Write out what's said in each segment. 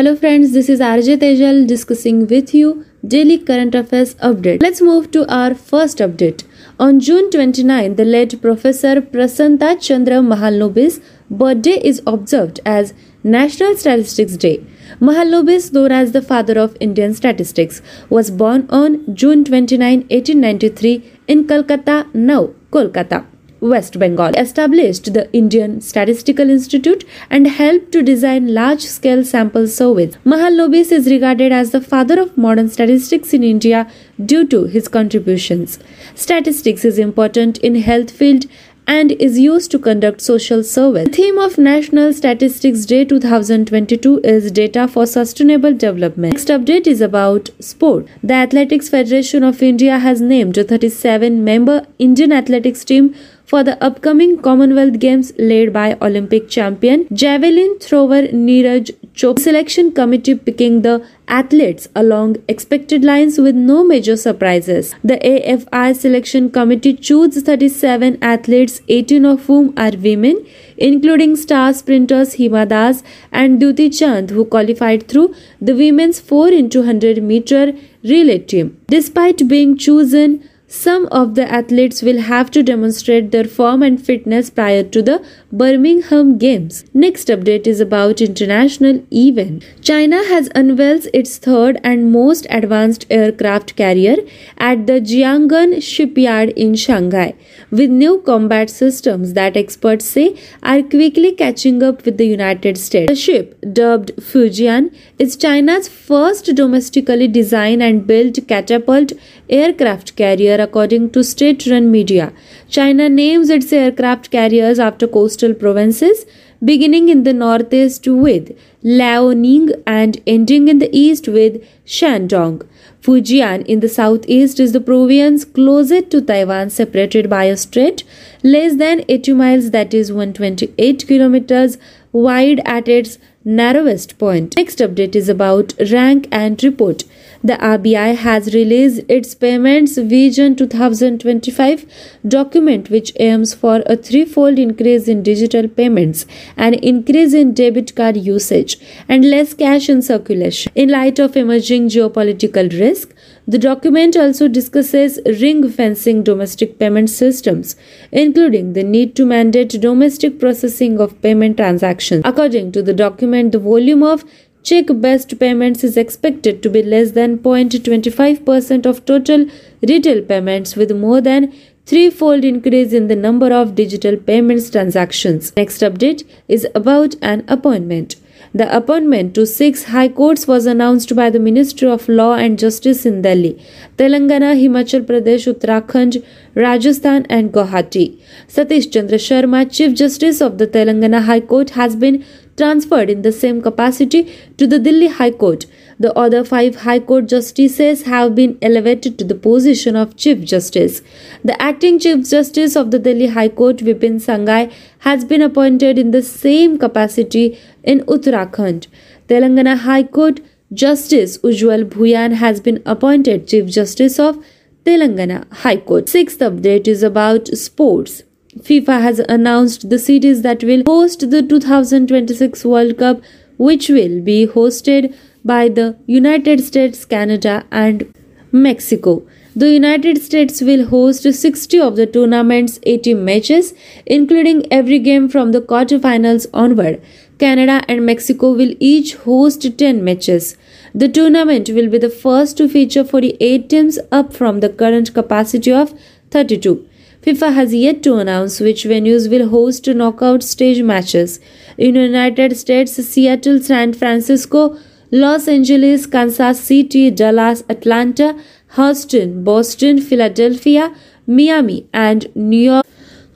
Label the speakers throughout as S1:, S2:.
S1: Hello friends, this is RJ Tejal discussing with you daily current affairs update. Let's move to our first update. On June 29, the late Professor Prasanta Chandra Mahalanobis' birthday is observed as National Statistics Day. Mahalanobis, known as the father of Indian statistics, was born on June 29, 1893 in Calcutta, now Kolkata. West Bengal established the Indian Statistical Institute and helped to design large scale sample surveys. Mahalanobis is regarded as the father of modern statistics in India due to his contributions. Statistics is important in health field and is used to conduct social surveys. The theme of National Statistics Day 2022 is Data for Sustainable Development. Next update is about sport. The Athletics Federation of India has named a 37 member Indian athletics team for the upcoming Commonwealth Games led by Olympic champion javelin thrower Neeraj Chopra. Selection committee picking the athletes along expected lines with no major surprises. The AFI selection committee chose 37 athletes, 18 of whom are women, including star sprinters Hima Das and Dutee Chand, who qualified through the women's 4 into 100 meter relay team. Despite being chosen some of the athletes will have to demonstrate their form and fitness prior to the Birmingham Games. Next update is about international event. China has unveiled its third and most advanced aircraft carrier at the Jiangnan shipyard in Shanghai with new combat systems that experts say are quickly catching up with the United States. The ship, dubbed Fujian, is China's first domestically designed and built catapult aircraft carrier according to state run media. China names its aircraft carriers after coastal provinces, beginning in the northeast with Liaoning and ending in the east with Shandong. Fujian in the southeast is the province closest to Taiwan, separated by a strait less than 80 miles, that is 128 kilometers wide at its narrowest point. Next update is about rank and report. The RBI has released its Payments Vision 2025 document, which aims for a threefold increase in digital payments, an increase in debit card usage, and less cash in circulation. In light of emerging geopolitical risk, the document also discusses ring fencing domestic payment systems, including the need to mandate domestic processing of payment transactions. According to the document, the volume of check based payments is expected to be less than 0.25% of total retail payments with more than threefold increase in the number of digital payments transactions. Next update is about an appointment. The appointment to six high courts was announced by the Ministry of Law and Justice in Delhi, Telangana, Himachal Pradesh, Uttarakhand, Rajasthan, and Guwahati. Satish Chandra Sharma, Chief Justice of the Telangana High Court, has been transferred in the same capacity to the Delhi High Court. The other five High Court justices have been elevated to the position of Chief Justice. The acting Chief Justice of the Delhi High Court, Vipin Sanghai, has been appointed in the same capacity in Uttarakhand. Telangana High Court Justice Ujwal Bhuyan has been appointed Chief Justice of Telangana High Court. Sixth update is about sports. FIFA has announced the cities that will host the 2026 World Cup, which will be hosted by the United States, Canada, and Mexico. The United States will host 60 of the tournament's 80 matches, including every game from the quarterfinals onward. Canada and Mexico will each host 10 matches. The tournament will be the first to feature 48 teams up from the current capacity of 32. FIFA has yet to announce which venues will host knockout stage matches. In the United States, Seattle, San Francisco, Los Angeles, Kansas City, Dallas, Atlanta, Houston, Boston, Philadelphia, Miami, and New York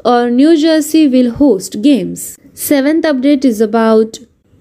S1: or New Jersey will host games. Seventh update is about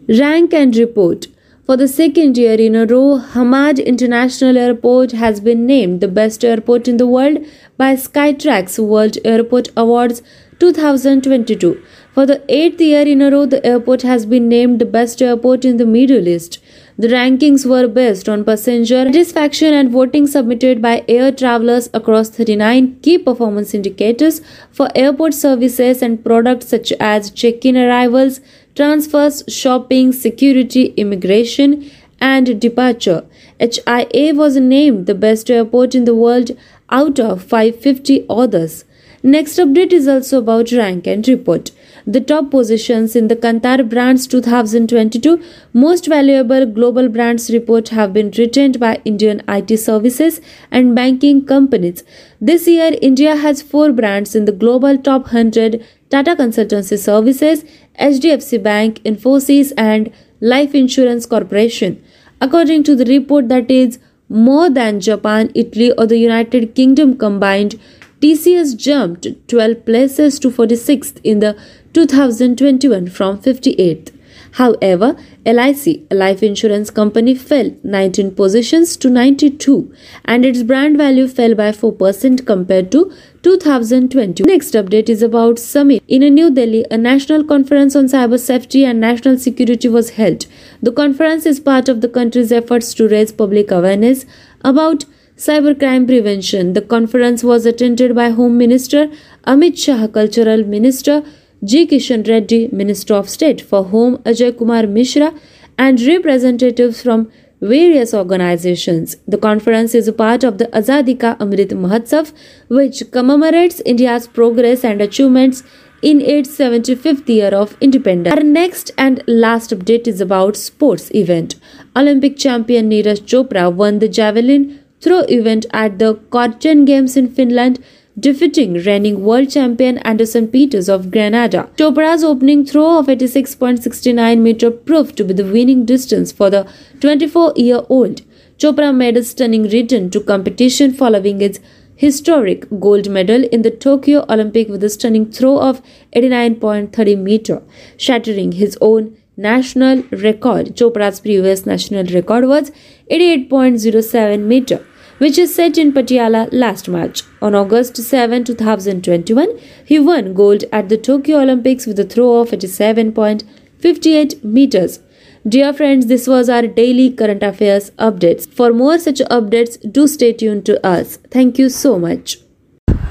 S1: rank and report. For the second year in a row, Hamad International Airport has been named the best airport in the world by Skytrax World Airport Awards 2022. For the eighth year in a row, the airport has been named the best airport in the Middle East. The rankings were based on passenger satisfaction and voting submitted by air travelers across 39 key performance indicators for airport services and products such as check in arrivals, transfers, shopping, security, immigration, and departure. HIA was named the best airport in the world out of 550 others. Next update is also about rank and report. The top positions in the Kantar Brands 2022 Most Valuable Global Brands report have been retained by Indian IT services and banking companies. This year, India has four brands in the global top 100 Tata Consultancy Services, HDFC Bank, Infosys, and Life Insurance Corporation. According to the report, that is more than Japan, Italy, or the United Kingdom combined. TCS jumped 12 places to 46th in the 2021 from 58th. However, LIC, a life insurance company, fell 19 positions to 92 and its brand value fell by 4% compared to 2020. Next update is about Summit. In New Delhi, a national conference on cyber safety and national security was held. The conference is part of the country's efforts to raise public awareness about cybercrime prevention. The conference was attended by Home Minister Amit Shah, Cultural Minister G. Kishan Reddy, Minister of State for Home Ajay Kumar Mishra, and representatives from various organizations. The conference is a part of the Azadi Ka Amrit Mahotsav, which commemorates India's progress and achievements in its 75th year of independence. Our next and last update is about sports event. Olympic champion Neeraj Chopra won the javelin throw event at the Korchen Games in Finland defeating reigning world champion Anderson Peters of Grenada. Chopra's opening throw of 86.69 meter proved to be the winning distance for the 24-year-old. Chopra made a stunning return to competition following its historic gold medal in the Tokyo Olympic with a stunning throw of 89.30 meter, shattering his own national record. Chopra's previous national record was 88.07 meter which is set in Patiala last March. On August 7, 2021, he won gold at the Tokyo Olympics with a throw of 87.58 meters. Dear friends, this was our daily current affairs updates. For more such updates, do stay tuned to us. Thank you so much.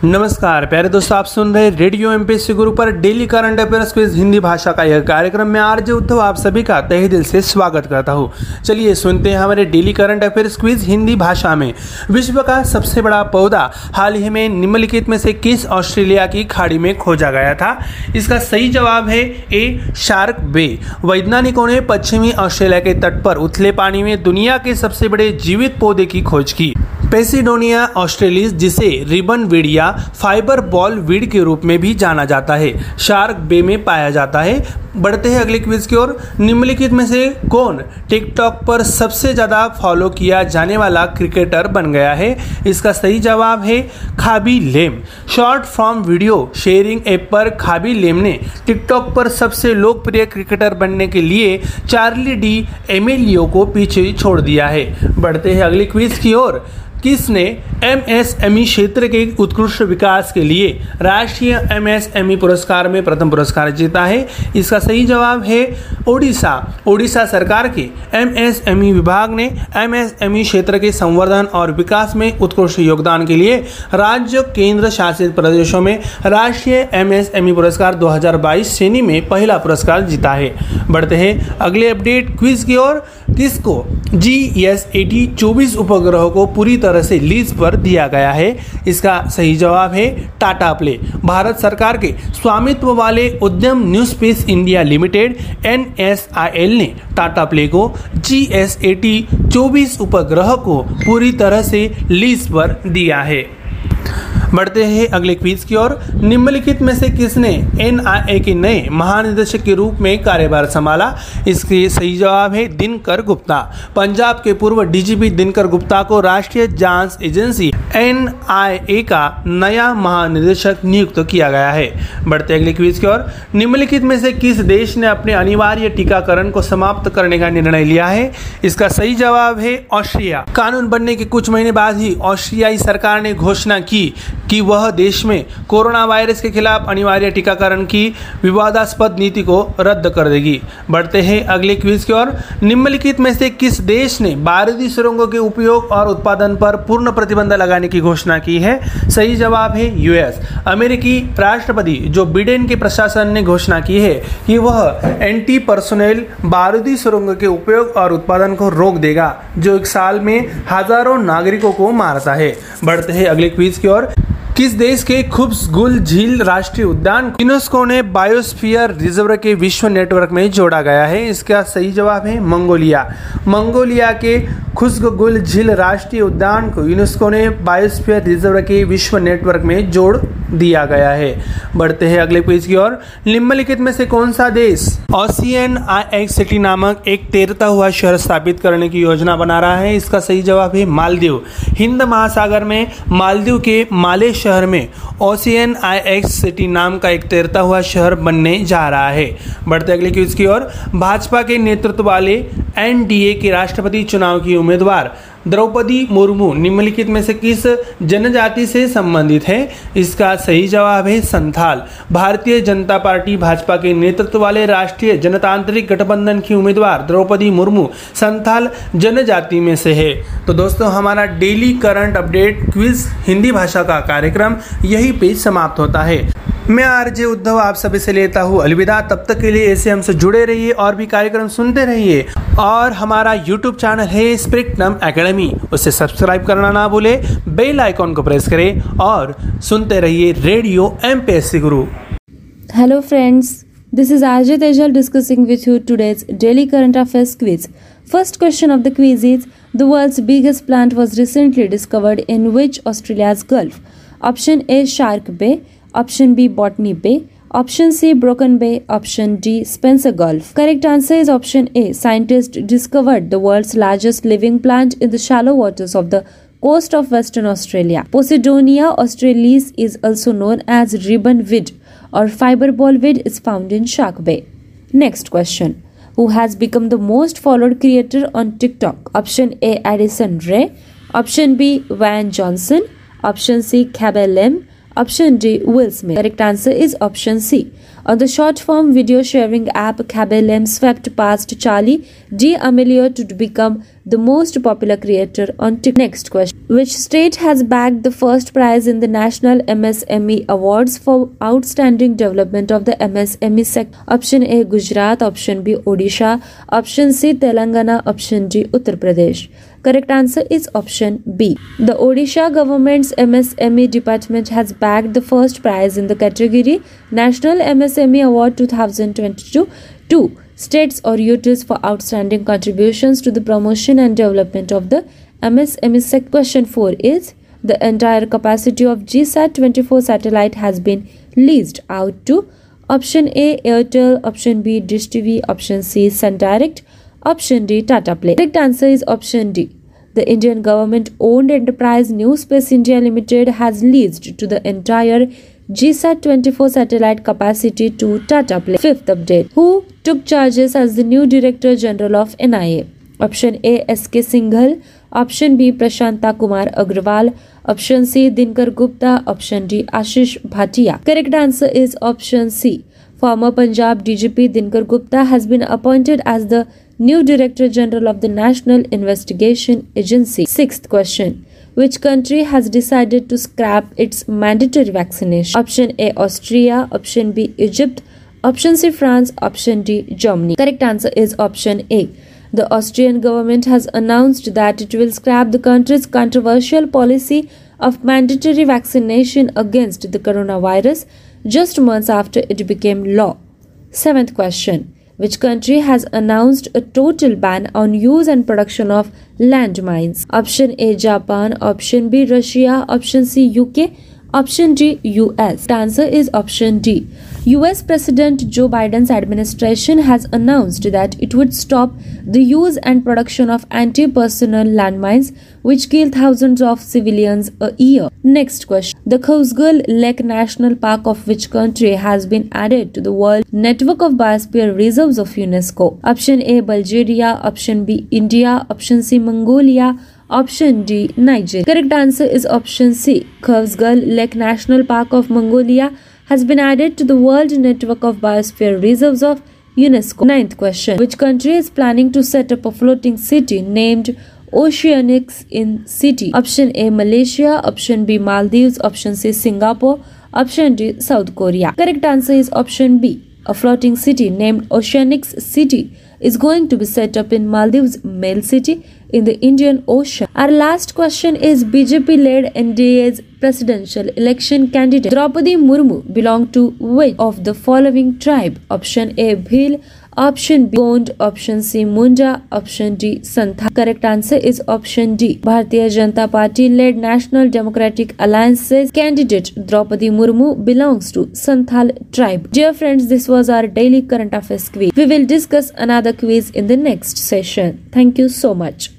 S2: नमस्कार, प्यारे दोस्तों, आप सुन रहे radio MPSC Guru पर daily current affairs quiz Hindi भाषा का यह कार्यक्रम में आरजे उद्धव, आप सभी का तहे दिल से स्वागत करता हूँ। चलिए सुनते हैं हमारे daily current affairs quiz Hindi भाषा में। विश्व का सबसे बड़ा पौधा हाल ही में निम्नलिखित में से किस ऑस्ट्रेलिया की खाड़ी में खोजा गया था? इसका सही जवाब है ए, शार्क, बे। वैज्ञानिकों ने पश्चिमी ऑस्ट्रेलिया के तट पर उथले पानी में दुनिया के सबसे बड़े जीवित पौधे की खोज की। पेसिडोनिया ऑस्ट्रेलिस, जिसे रिबन वीड या फाइबर बॉल वीड के रूप में भी जाना जाता है। शार्क बे में पाया जाता है। बढ़ते हैं अगले क्विज की ओर। निम्नलिखित में से कौन टिकटॉक पर सबसे ज़्यादा फॉलो किया जाने वाला क्रिकेटर बन गया है? इसका सही जवाब है Khaby Lame. Short form video sharing app पर खाबी लेम ने टिकटॉक पर सबसे लोकप्रिय क्रिकेटर बनने के लिए चार्ली डी एमेलियो को पीछे छोड़ दिया है। बढ़ते हैं अगली क्विज की ओर। किसने एमएसएमई क्षेत्र के उत्कृष्ट विकास के लिए राष्ट्रीय एमएसएमई पुरस्कार में प्रथम पुरस्कार जीता है? इसका सही जवाब है ओडिशा। ओडिशा सरकार के एमएसएमई विभाग ने एमएसएमई क्षेत्र के संवर्धन और विकास में उत्कृष्ट योगदान के लिए राज्य केंद्र शासित प्रदेशों में राष्ट्रीय एमएसएमई पुरस्कार 2022 श्रेणी में पहला पुरस्कार जीता है। बढ़ते हैं अगले अपडेट क्विज की ओर। किसको जी एस चौबीस उपग्रहों को पूरी तरह से लीज पर दिया गया है। इसका सही जवाब है टाटा प्ले। भारत सरकार के स्वामित्व वाले उद्यम New Space India Limited, NSIL ने टाटा प्ले को जी एस उपग्रह को पूरी तरह से लीज पर दिया है। बढ़ते हैं अगले क्विज की ओर। निम्नलिखित में से किसने एनआईए के नए महानिदेशक के रूप में कार्यभार संभाला? इसके सही जवाब है दिनकर गुप्ता। पंजाब के पूर्व डीजीपी दिनकर गुप्ता को राष्ट्रीय जाँच एजेंसी एनआईए का नया महानिदेशक नियुक्त किया गया है। बढ़ते अगले क्विज की ओर। निम्नलिखित में से किस देश ने अपने अनिवार्य टीकाकरण को समाप्त करने का निर्णय लिया है? इसका सही जवाब है ऑस्ट्रिया। कानून बनने के कुछ महीने बाद ही ऑस्ट्रियाई सरकार ने घोषणा की कि वह देश में कोरोना वायरस के खिलाफ अनिवार्य टीकाकरण की विवादास्पद नीति को रद्द कर देगी। बढ़ते हैं अगले क्विज की ओर। निम्नलिखित में से किस देश ने बारूदी सुरंगों के उपयोग और उत्पादन पर पूर्ण प्रतिबंध लगाने बनाने की घोषणा की है। सही जवाब है यूएस। अमेरिकी राष्ट्रपति जो बिडेन के प्रशासन ने घोषणा की है कि वह एंटी पर्सोनेल बारूदी सुरंग के उपयोग और उत्पादन को रोक देगा, जो एक साल में हज़ारों नागरिकों को मारता है। बढ़ते हैं अगले क्वीज की ओर। किस देश के खुब्सगुल झील राष्ट्रीय उद्यान यूनेस्को ने बायोस्फीयर रिज़र्व के विश्व नेटवर्क में जोड़ा गया है? इसका सही जवाब है मंगोलिया। मंगोलिया के खुशगुल झील राष्ट्रीय उद्यान को यूनेस्को ने बायोस्फीयर रिज़र्व के विश्व नेटवर्क में जोड़ दिया गया है। बढ़ते हैं अगले पेज की ओर। निम्नलिखित में से कौन सा देश ऑसियन आई सिटी नामक एक तैरता हुआ शहर स्थापित करने की योजना बना रहा है? इसका सही जवाब है मालदीव। हिंद महासागर में, मालदीव के माले शहर में ओसियन आई सिटी नाम का एक तैरता हुआ शहर बनने जा रहा है। बढ़ते अगले क्यूज की ओर। भाजपा के नेतृत्व वाले एनडीए के राष्ट्रपति चुनाव की उम्मीदवार द्रौपदी मुर्मू निम्नलिखित में से किस जनजाति से संबंधित है? इसका सही जवाब है संथाल। भारतीय जनता पार्टी भाजपा के नेतृत्व वाले राष्ट्रीय जनतांत्रिक गठबंधन की उम्मीदवार द्रौपदी मुर्मू संथाल जनजाति में से है। तो दोस्तों, हमारा daily current update quiz Hindi भाषा का कार्यक्रम यही पेज समाप्त होता है। मैं आरजे उद्धव आप सभी से लेता हूँ अलविदा। तब तक के लिए ऐसे हमसे जुड़े रहिए और भी कार्यक्रम सुनते रहिए। और हमारा यूट्यूब चैनल है स्प्रिक्टम अकेडमी उसे सब्सक्राइब करना ना भूले, बेल आइकॉन को प्रेस करें और सुनते रहिए radio M P S C Guru.
S1: Hello friends this is RJ Tejal discussing with you today's daily current affairs quiz first question of the quiz is the world's biggest plant was recently discovered in which Australia's gulf option A Shark Bay option B Botany Bay Option C Broken Bay, Option D Spencer Gulf. Correct answer is option A. Scientists discovered the world's largest living plant in the shallow waters of the coast of Western Australia. Posidonia australis is also known as ribbon weed or fiberball weed is found in Shark Bay. Next question. Who has become the most followed creator on TikTok? Option A Addison Ray, Option B Van Johnson, Option C Cabell Lim, Option D Will Smith. Correct answer is option C. On the short form video sharing app, Kabelem swept past Charlie D'Amelio to become the most popular creator on TikTok. Next question. Which state has bagged the first prize in the National MSME Awards for Outstanding Development of the MSME sector? Option A Gujarat, Option B Odisha, Option C Telangana, Option D Uttar Pradesh. Correct answer is option B. The Odisha government's MSME department has bagged the first prize in the category National MSME Award 2022 to states or UTs for outstanding contributions to the promotion and development of the MSME sector. Question 4 is the entire capacity of GSAT 24 satellite has been leased out to option A Airtel, option B Dish TV, option C Sun Direct, option D Tata Play. Correct answer is option D. The Indian government owned enterprise New Space India Limited has leased to the entire GSAT 24 satellite capacity to Tata Play. Fifth update Who took charges as the new Director General of NIA? Option A SK Singhal, Option B Prashanta Kumar Agrawal, Option C Dinkar Gupta, Option D Ashish Bhatia. Correct answer is option C. Former Punjab DGP Dinkar Gupta has been appointed as the new Director General of the National Investigation Agency. Sixth question. Which country has decided to scrap its mandatory vaccination? Option A Austria, Option B Egypt, Option C France, Option D Germany. Correct answer is option A. The Austrian government has announced that it will scrap the country's controversial policy of mandatory vaccination against the coronavirus just months after it became law. Seventh question. Which country has announced a total ban on use and production of landmines? Option A Japan, option B Russia, option C UK, option D US. The answer is option D. US President Joe Biden's administration has announced that it would stop the use and production of anti personnel landmines, which kill thousands of civilians a year. Next question The Khosgal Lake National Park of which country has been added to the World Network of Biosphere Reserves of UNESCO? Option A Bulgaria, Option B India, Option C Mongolia. Option D Niger. Correct answer is option C. Khosgal Lake National Park of Mongolia has been added to the World Network of Biosphere Reserves of
S3: UNESCO. Ninth question. Which country is planning to set up a floating city named Oceanics in city? Option A Malaysia, option B Maldives, option C Singapore, option D South Korea. Correct answer is option B. A floating city named Oceanics City is going to be set up in Maldives Mail City in the Indian Ocean. Our last question is BJP led NDA's presidential election candidate Draupadi Murmu belong to which of the following tribe? Option A Bhil, option B Gond, option C Munda, option D Santha. Correct answer is option D. Bharatiya Janata Party led National Democratic Alliance's candidate Draupadi Murmu belongs to Santhal tribe. Dear friends, this was our daily current affairs quiz. We will discuss another quiz in the next session. Thank you so much.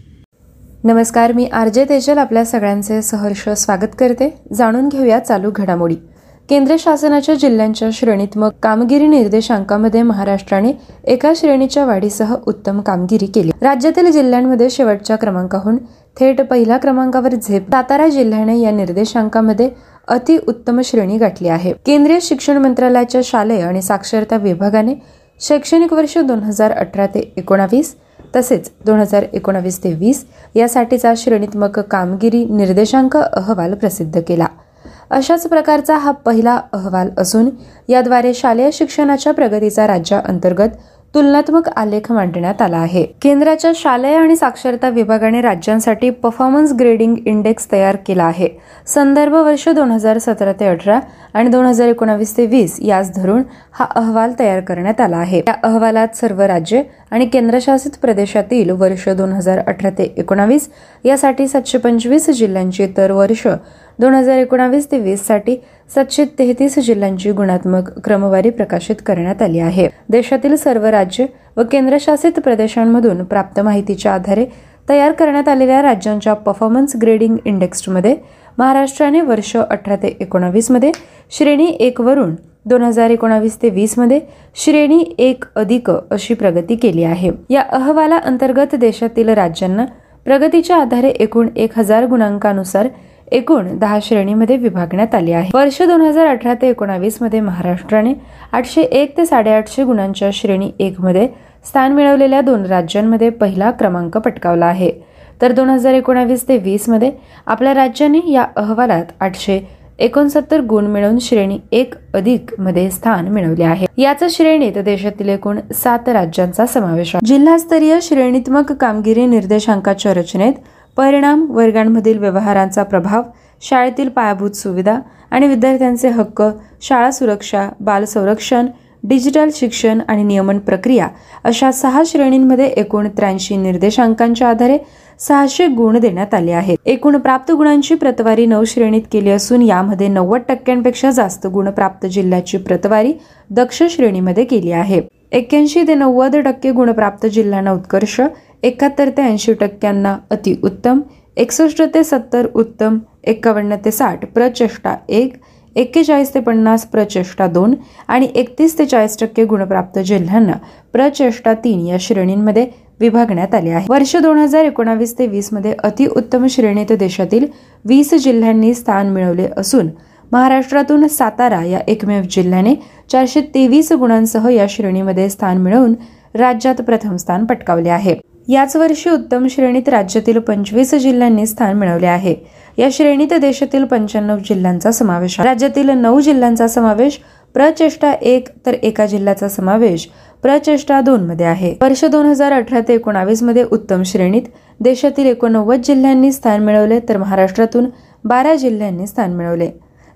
S1: नमस्कार मी R J Tejal आपल्या सगळ्यांचे सहर्ष स्वागत करते. जाणून घेऊया चालू घडामोडी. केंद्र शासनाच्या जिल्ह्यांच्या श्रेणीत्मक कामगिरी निर्देशांकामध्ये महाराष्ट्राने एका श्रेणीच्या वाढीसह उत्तम कामगिरी केली. राज्यातील जिल्ह्यांमध्ये शेवटच्या क्रमांकाहून थेट पहिल्या क्रमांकावर झेप सातारा जिल्ह्याने या निर्देशांकामध्ये अति उत्तम श्रेणी गाठली आहे. केंद्रीय शिक्षण मंत्रालयाच्या शालेय आणि साक्षरता विभागाने शैक्षणिक वर्ष दोन हजार अठरा ते एकोणावीस तसेच दोन हजार एकोणावीस ते वीस यासाठीचा श्रेणीत्मक कामगिरी निर्देशांक अहवाल प्रसिद्ध केला. अशाच प्रकारचा हा पहिला अहवाल असून याद्वारे शालेय शिक्षणाच्या प्रगतीचा राज्याअंतर्गत तुलनात्मक आलेख मांडण्यात आला आहे. केंद्राच्या शालेय आणि साक्षरता विभागाने राज्यांसाठी परफॉर्मन्स ग्रेडिंग इंडेक्स तयार केला आहे. संदर्भ वर्ष दोन हजार सतरा ते अठरा आणि दोन हजार एकोणावीस ते वीस यास धरून हा अहवाल तयार करण्यात आला आहे. या अहवालात सर्व राज्ये आणि केंद्रशासित प्रदेशातील वर्ष दोन हजार अठरा ते एकोणावीस यासाठी सातशे पंचवीस जिल्ह्यांची तर वर्ष दोन हजार एकोणावीस ते वीससाठी सातशे तेहतीस जिल्ह्यांची गुणात्मक क्रमवारी प्रकाशित करण्यात आली आहे. देशातील सर्व राज्य व केंद्रशासित प्रदेशांमधून प्राप्त माहितीच्या आधारे तयार करण्यात आलेल्या राज्यांच्या परफॉर्मन्स ग्रेडिंग इंडेक्समध्ये महाराष्ट्राने वर्ष अठरा ते एकोणावीसमध्ये श्रेणी एक वरून दोन हजार एकोणावीस ते वीसमध्ये श्रेणी एक अधिक अशी प्रगती केली आहे. या अहवाला अंतर्गत देशातील राज्यांना प्रगतीच्या आधारे एकूण एक हजार गुणांकानुसार एकूण दहा श्रेणीमध्ये विभागण्यात आली आहे. वर्ष दोन हजार अठरा ते एकोणावीसमध्ये महाराष्ट्राने आठशे एक ते साडेआठशे गुणांच्या श्रेणी एक मध्ये स्थान मिळवलेल्या दोन राज्यांमध्ये पहिला क्रमांक पटकावला आहे. तर दोन हजार एकोणावीस ते वीसमध्ये आपल्या राज्याने या अहवालात आठशे एकोणसत्तर गुण मिळवून श्रेणी एक अधिकमध्ये स्थान मिळवले आहे. याच श्रेणीत देशातील एकूण सात राज्यांचा समावेश आहे. जिल्हास्तरीय श्रेणीत्मक कामगिरी निर्देशांकाच्या रचनेत परिणाम वर्गांमधील व्यवहारांचा प्रभाव शाळेतील पायाभूत सुविधा आणि विद्यार्थ्यांचे हक्क शाळा सुरक्षा बाल संरक्षण डिजिटल शिक्षण आणि नियमन प्रक्रिया अशा सहा श्रेणींमध्ये एकूण त्र्याऐंशी निर्देशांकांच्या आधारे सहाशे गुण देण्यात आले आहेत. एकूण प्राप्त गुणांची प्रतवारी नऊ श्रेणीत केली असून यामध्ये नव्वद टक्क्यांपेक्षा जास्त गुण प्राप्त जिल्ह्याची प्रतवारी दक्ष श्रेणीमध्ये केली आहे. एक्क्याऐंशी ते नव्वद टक्के गुणप्राप्त जिल्ह्यांना उत्कर्ष एकाहत्तर ते ऐंशी टक्क्यांना अतिउत्तम एकसष्ट ते सत्तर उत्तम एकावन्न ते साठ प्रचेष्टा एक एक्केचाळीस ते पन्नास प्रचेष्टा दोन आणि एकतीस ते चाळीस टक्के गुणप्राप्त जिल्ह्यांना प्रचेष्टा तीन या श्रेणींमध्ये विभागण्यात आले आहे. वर्ष दोन हजार एकोणावीस ते वीसमध्ये अतिउत्तम श्रेणीत देशातील वीस जिल्ह्यांनी स्थान मिळवले असून महाराष्ट्रातून सातारा या एकमेव जिल्ह्याने चारशे तेवीस गुणांसह या श्रेणीमध्ये स्थान मिळवून राज्यात प्रथम स्थान पटकावले आहे. याच वर्षी उत्तम श्रेणीत राज्यातील पंचवीस जिल्ह्यांनी स्थान मिळवले आहे. या श्रेणीत देशातील पंच्याण्णव जिल्ह्यांचा समावेश आहे. राज्यातील नऊ जिल्ह्यांचा समावेश प्रचेष्टा एक तर एका जिल्ह्याचा समावेश प्रचेष्टा दोन मध्ये आहे. वर्ष दोन हजार अठरा ते एकोणावीसमध्ये उत्तम श्रेणीत देशातील एकोणनव्वद जिल्ह्यांनी स्थान मिळवले तर महाराष्ट्रातून बारा जिल्ह्यांनी स्थान मिळवले.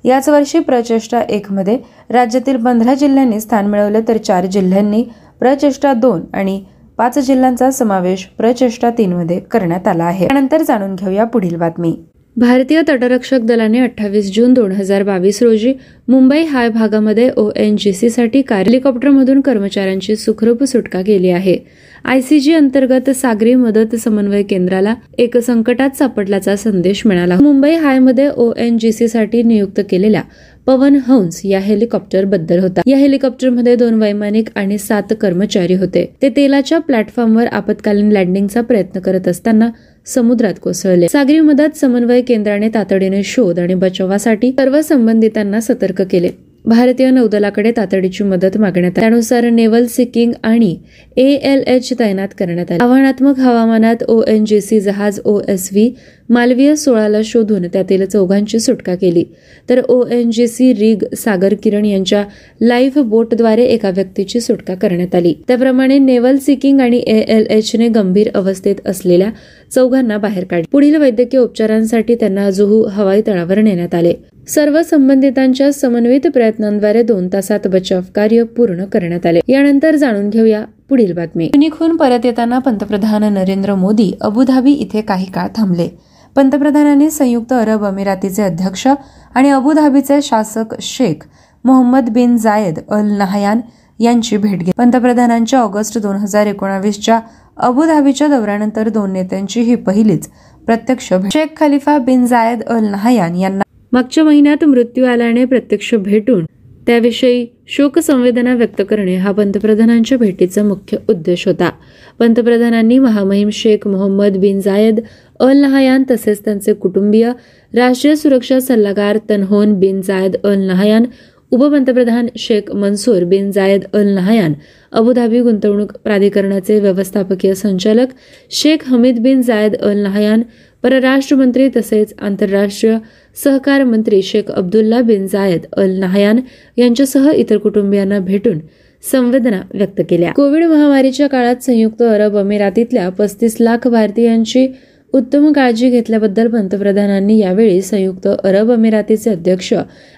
S1: याच वर्षी प्रचेष्टा एक मध्ये राज्यातील पंधरा जिल्ह्यांनी स्थान मिळवले तर चार जिल्ह्यांनी प्रचेष्टा दोन आणि पाच जिल्ह्यांचा समावेश प्रचेष्टा तीनमध्ये करण्यात आला आहे. त्यानंतर जाणून घेऊया पुढील बातमी.
S3: भारतीय तटरक्षक दलाने अठ्ठावीस जून दोन हजार बावीस रोजी मुंबई हाय भागामध्ये ओ एन जी सीसाठी हेलिकॉप्टरमधून कर्मचाऱ्यांची सुखरूप सुटका केली आहे. आयसीजी अंतर्गत सागरी मदत समन्वय केंद्राला एक संकटात सापडल्याचा संदेश मिळाला. मुंबई हायमध्ये ओ एन जी सीसाठी नियुक्त केलेल्या पवन हंस या हेलिकॉप्टरबद्दल होता. या हेलिकॉप्टरमध्ये दोन वैमानिक आणि सात कर्मचारी होते. ते तेलाच्या प्लॅटफॉर्मवर आपत्कालीन लँडिंगचा प्रयत्न करत असताना समुद्रात कोसळले. सागरी मदत समन्वय केंद्राने तातडीने शोध आणि बचावासाठी सर्व संबंधितांना सतर्क केले.
S1: भारतीय नौदलाकडे तातडीची मदत मागण्यात त्यानुसार नेव्हल सिकिंग आणि ए एल एच तैनात करण्यात आले. आव्हानात्मक हवामानात ओ एन जी सी जहाज ओ एस व्ही मालवीय सोळाला शोधून त्यातील चौघांची सुटका केली. तर O N G C rig Sagar Kiran यांच्या लाईव्ह बोटद्वारे एका व्यक्तीची सुटका करण्यात आली. त्याप्रमाणे नेव्हल सिकिंग आणि ए एल एचने गंभीर अवस्थेत असलेल्या चौघांना बाहेर काढले. पुढील वैद्यकीय उपचारांसाठी त्यांना जुहू हवाई तळावर नेण्यात आले. सर्व संबंधितांच्या समन्वित प्रयत्नांद्वारे दोन तासात बचाव कार्य पूर्ण करण्यात आले. यानंतर जाणून घेऊया पुढील बातमी. युनिकहून परत येताना पंतप्रधान नरेंद्र मोदी अबुधाबी इथे काही काळ थांबले. पंतप्रधानांनी संयुक्त अरब अमिरातीचे अध्यक्ष आणि अबुधाबीचे शासक Sheikh Mohammed bin Zayed Al Nahyan यांची भेट घेतली. पंतप्रधानांच्या ऑगस्ट दोन हजार एकोणावीसच्या अबुधाबीच्या दौऱ्यानंतर दोन नेत्यांची ही पहिलीच प्रत्यक्ष भेट. शेख खलिफा बिन जायद अल नहयान यांना मागच्या महिन्यात मृत्यू आल्याने प्रत्यक्ष भेटून त्याविषयी शोकसंवेदना व्यक्त करणे हा पंतप्रधानांच्या भेटीचा मुख्य उद्देश होता. पंतप्रधानांनी महामहिम शेख मोहम्मद बिन जायद अल नहायान तसेच त्यांचे कुटुंबीय राष्ट्रीय सुरक्षा सल्लागार तनहोन बिन जायद अल नहायान उपपंतप्रधान शेख मनसूर बिन जायद अल नहायान अबुधाबी गुंतवणूक प्राधिकरणाचे व्यवस्थापकीय संचालक शेख हमीद बिन जायद अल नहायान परराष्ट्र मंत्री तसेच आंतरराष्ट्रीय सहकार मंत्री शेख अब्दुल्ला बिन जायद अल नहायान यांच्यासह इतर कुटुंबियांना भेटून संवेदना व्यक्त केल्या. कोविड महामारीच्या काळात संयुक्त अरब अमिरातीतल्या पस्तीस लाख भारतीयांची उत्तम काळजी घेतल्याबद्दल पंतप्रधानांनी यावेळी संयुक्त अरब अमिरातीचे अध्यक्ष